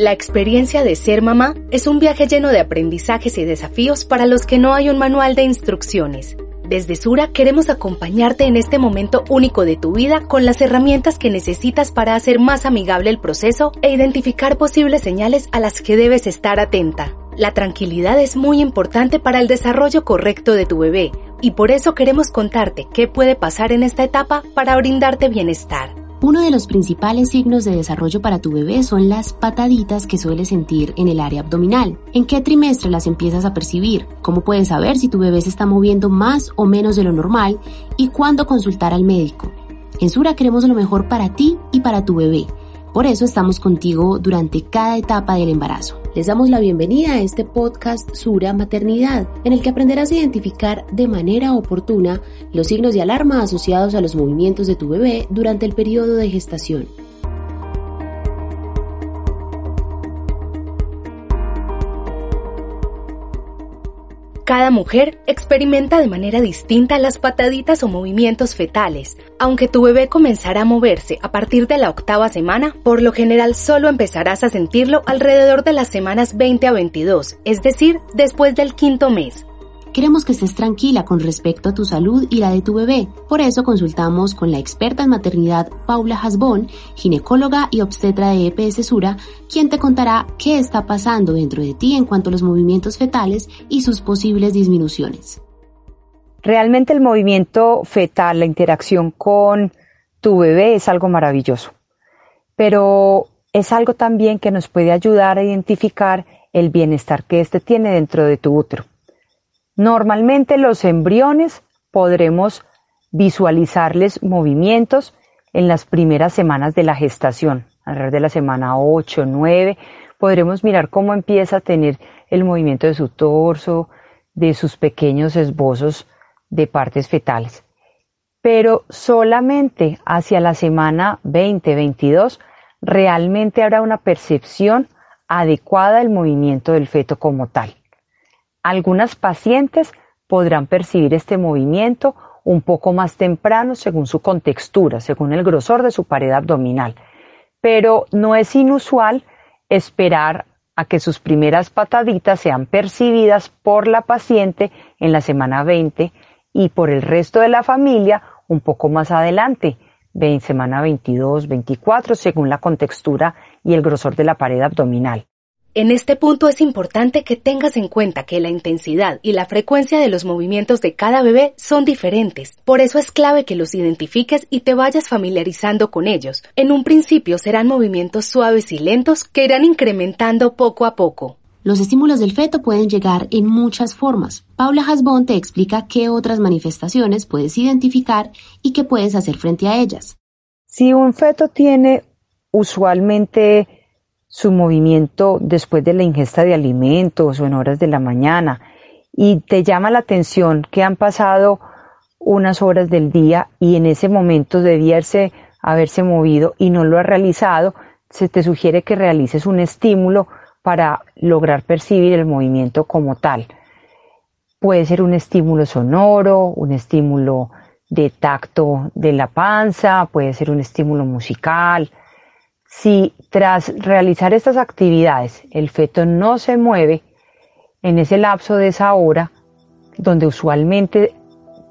La experiencia de ser mamá es un viaje lleno de aprendizajes y desafíos para los que no hay un manual de instrucciones. Desde Sura queremos acompañarte en este momento único de tu vida con las herramientas que necesitas para hacer más amigable el proceso e identificar posibles señales a las que debes estar atenta. La tranquilidad es muy importante para el desarrollo correcto de tu bebé y por eso queremos contarte qué puede pasar en esta etapa para brindarte bienestar. Uno de los principales signos de desarrollo para tu bebé son las pataditas que suele sentir en el área abdominal. ¿En qué trimestre las empiezas a percibir? ¿Cómo puedes saber si tu bebé se está moviendo más o menos de lo normal? ¿Y cuándo consultar al médico? En Sura queremos lo mejor para ti y para tu bebé. Por eso estamos contigo durante cada etapa del embarazo. Les damos la bienvenida a este podcast Sura Maternidad, en el que aprenderás a identificar de manera oportuna los signos de alarma asociados a los movimientos de tu bebé durante el periodo de gestación. Cada mujer experimenta de manera distinta las pataditas o movimientos fetales. Aunque tu bebé comenzará a moverse a partir de la octava semana, por lo general solo empezarás a sentirlo alrededor de las semanas 20 a 22, es decir, después del quinto mes. Queremos que estés tranquila con respecto a tu salud y la de tu bebé. Por eso consultamos con la experta en maternidad Paula Hasbón, ginecóloga y obstetra de EPS Sura, quien te contará qué está pasando dentro de ti en cuanto a los movimientos fetales y sus posibles disminuciones. Realmente el movimiento fetal, la interacción con tu bebé es algo maravilloso, pero es algo también que nos puede ayudar a identificar el bienestar que éste tiene dentro de tu útero. Normalmente los embriones podremos visualizarles movimientos en las primeras semanas de la gestación, alrededor de la semana 8, 9, podremos mirar cómo empieza a tener el movimiento de su torso, de sus pequeños esbozos de partes fetales. Pero solamente hacia la semana 20-22 realmente habrá una percepción adecuada del movimiento del feto como tal. Algunas pacientes podrán percibir este movimiento un poco más temprano según su contextura, según el grosor de su pared abdominal, pero no es inusual esperar a que sus primeras pataditas sean percibidas por la paciente en la semana 20 y por el resto de la familia un poco más adelante, en semana 22, 24, según la contextura y el grosor de la pared abdominal. En este punto es importante que tengas en cuenta que la intensidad y la frecuencia de los movimientos de cada bebé son diferentes. Por eso es clave que los identifiques y te vayas familiarizando con ellos. En un principio serán movimientos suaves y lentos que irán incrementando poco a poco. Los estímulos del feto pueden llegar en muchas formas. Paula Hasbón te explica qué otras manifestaciones puedes identificar y qué puedes hacer frente a ellas. Si un feto tiene usualmente su movimiento después de la ingesta de alimentos o en horas de la mañana y te llama la atención que han pasado unas horas del día y en ese momento debiese haberse movido y no lo ha realizado, se te sugiere que realices un estímulo para lograr percibir el movimiento como tal. Puede ser un estímulo sonoro, un estímulo de tacto de la panza, puede ser un estímulo musical, si tras realizar estas actividades el feto no se mueve, en ese lapso de esa hora, donde usualmente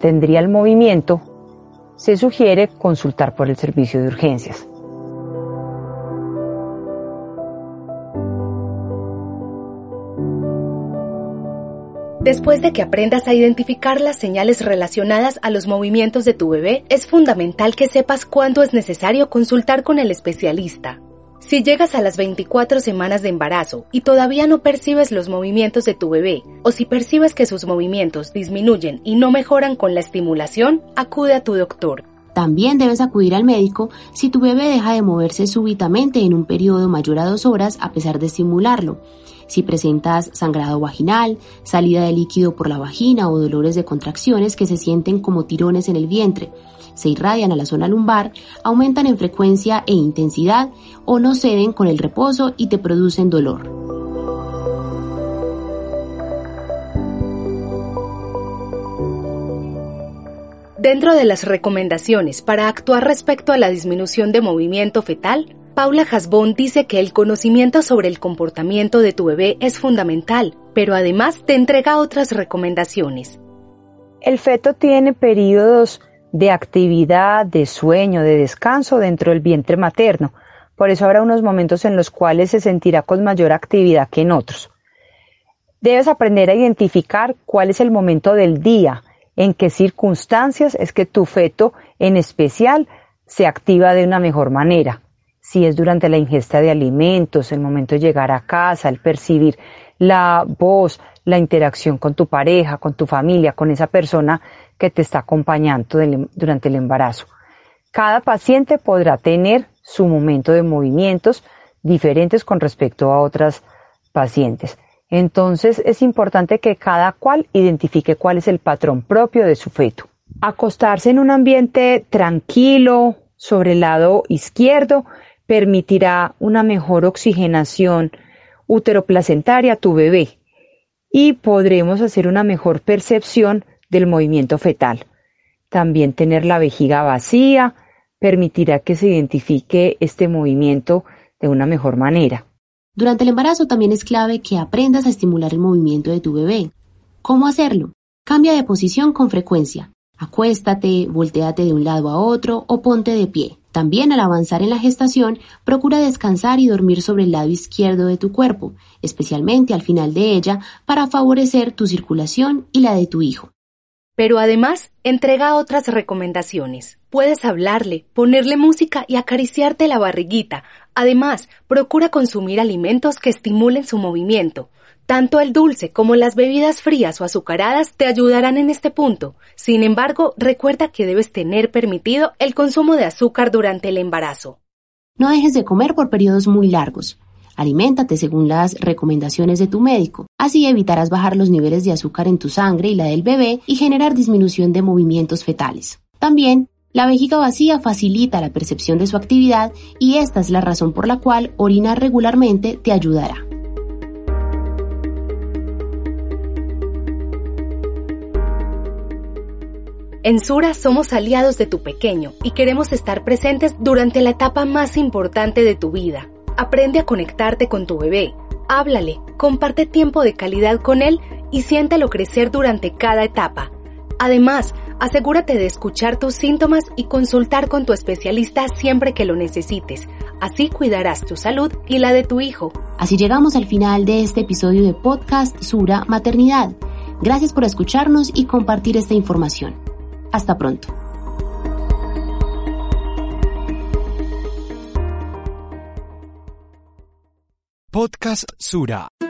tendría el movimiento, se sugiere consultar por el servicio de urgencias. Después de que aprendas a identificar las señales relacionadas a los movimientos de tu bebé, es fundamental que sepas cuándo es necesario consultar con el especialista. Si llegas a las 24 semanas de embarazo y todavía no percibes los movimientos de tu bebé, o si percibes que sus movimientos disminuyen y no mejoran con la estimulación, acude a tu doctor. También debes acudir al médico si tu bebé deja de moverse súbitamente en un periodo mayor a dos horas a pesar de estimularlo. Si presentas sangrado vaginal, salida de líquido por la vagina o dolores de contracciones que se sienten como tirones en el vientre, se irradian a la zona lumbar, aumentan en frecuencia e intensidad o no ceden con el reposo y te producen dolor. Dentro de las recomendaciones para actuar respecto a la disminución de movimiento fetal, Paula Hasbón dice que el conocimiento sobre el comportamiento de tu bebé es fundamental, pero además te entrega otras recomendaciones. El feto tiene periodos de actividad, de sueño, de descanso dentro del vientre materno. Por eso habrá unos momentos en los cuales se sentirá con mayor actividad que en otros. Debes aprender a identificar cuál es el momento del día, en qué circunstancias es que tu feto en especial se activa de una mejor manera. Si es durante la ingesta de alimentos, el momento de llegar a casa, el percibir la voz, la interacción con tu pareja, con tu familia, con esa persona que te está acompañando durante el embarazo. Cada paciente podrá tener su momento de movimientos diferentes con respecto a otras pacientes. Entonces es importante que cada cual identifique cuál es el patrón propio de su feto. Acostarse en un ambiente tranquilo sobre el lado izquierdo permitirá una mejor oxigenación uteroplacentaria a tu bebé y podremos hacer una mejor percepción del movimiento fetal. También tener la vejiga vacía permitirá que se identifique este movimiento de una mejor manera. Durante el embarazo también es clave que aprendas a estimular el movimiento de tu bebé. ¿Cómo hacerlo? Cambia de posición con frecuencia. Acuéstate, volteate de un lado a otro o ponte de pie. También al avanzar en la gestación, procura descansar y dormir sobre el lado izquierdo de tu cuerpo, especialmente al final de ella, para favorecer tu circulación y la de tu hijo. Pero además, entrega otras recomendaciones. Puedes hablarle, ponerle música y acariciarte la barriguita. Además, procura consumir alimentos que estimulen su movimiento. Tanto el dulce como las bebidas frías o azucaradas te ayudarán en este punto. Sin embargo, recuerda que debes tener permitido el consumo de azúcar durante el embarazo. No dejes de comer por periodos muy largos. Aliméntate según las recomendaciones de tu médico. Así evitarás bajar los niveles de azúcar en tu sangre y la del bebé y generar disminución de movimientos fetales. También, la vejiga vacía facilita la percepción de su actividad y esta es la razón por la cual orinar regularmente te ayudará. En Sura somos aliados de tu pequeño y queremos estar presentes durante la etapa más importante de tu vida. Aprende a conectarte con tu bebé, háblale, comparte tiempo de calidad con él y siéntelo crecer durante cada etapa. Además, asegúrate de escuchar tus síntomas y consultar con tu especialista siempre que lo necesites. Así cuidarás tu salud y la de tu hijo. Así llegamos al final de este episodio de podcast Sura Maternidad. Gracias por escucharnos y compartir esta información. Hasta pronto. Podcast Sura.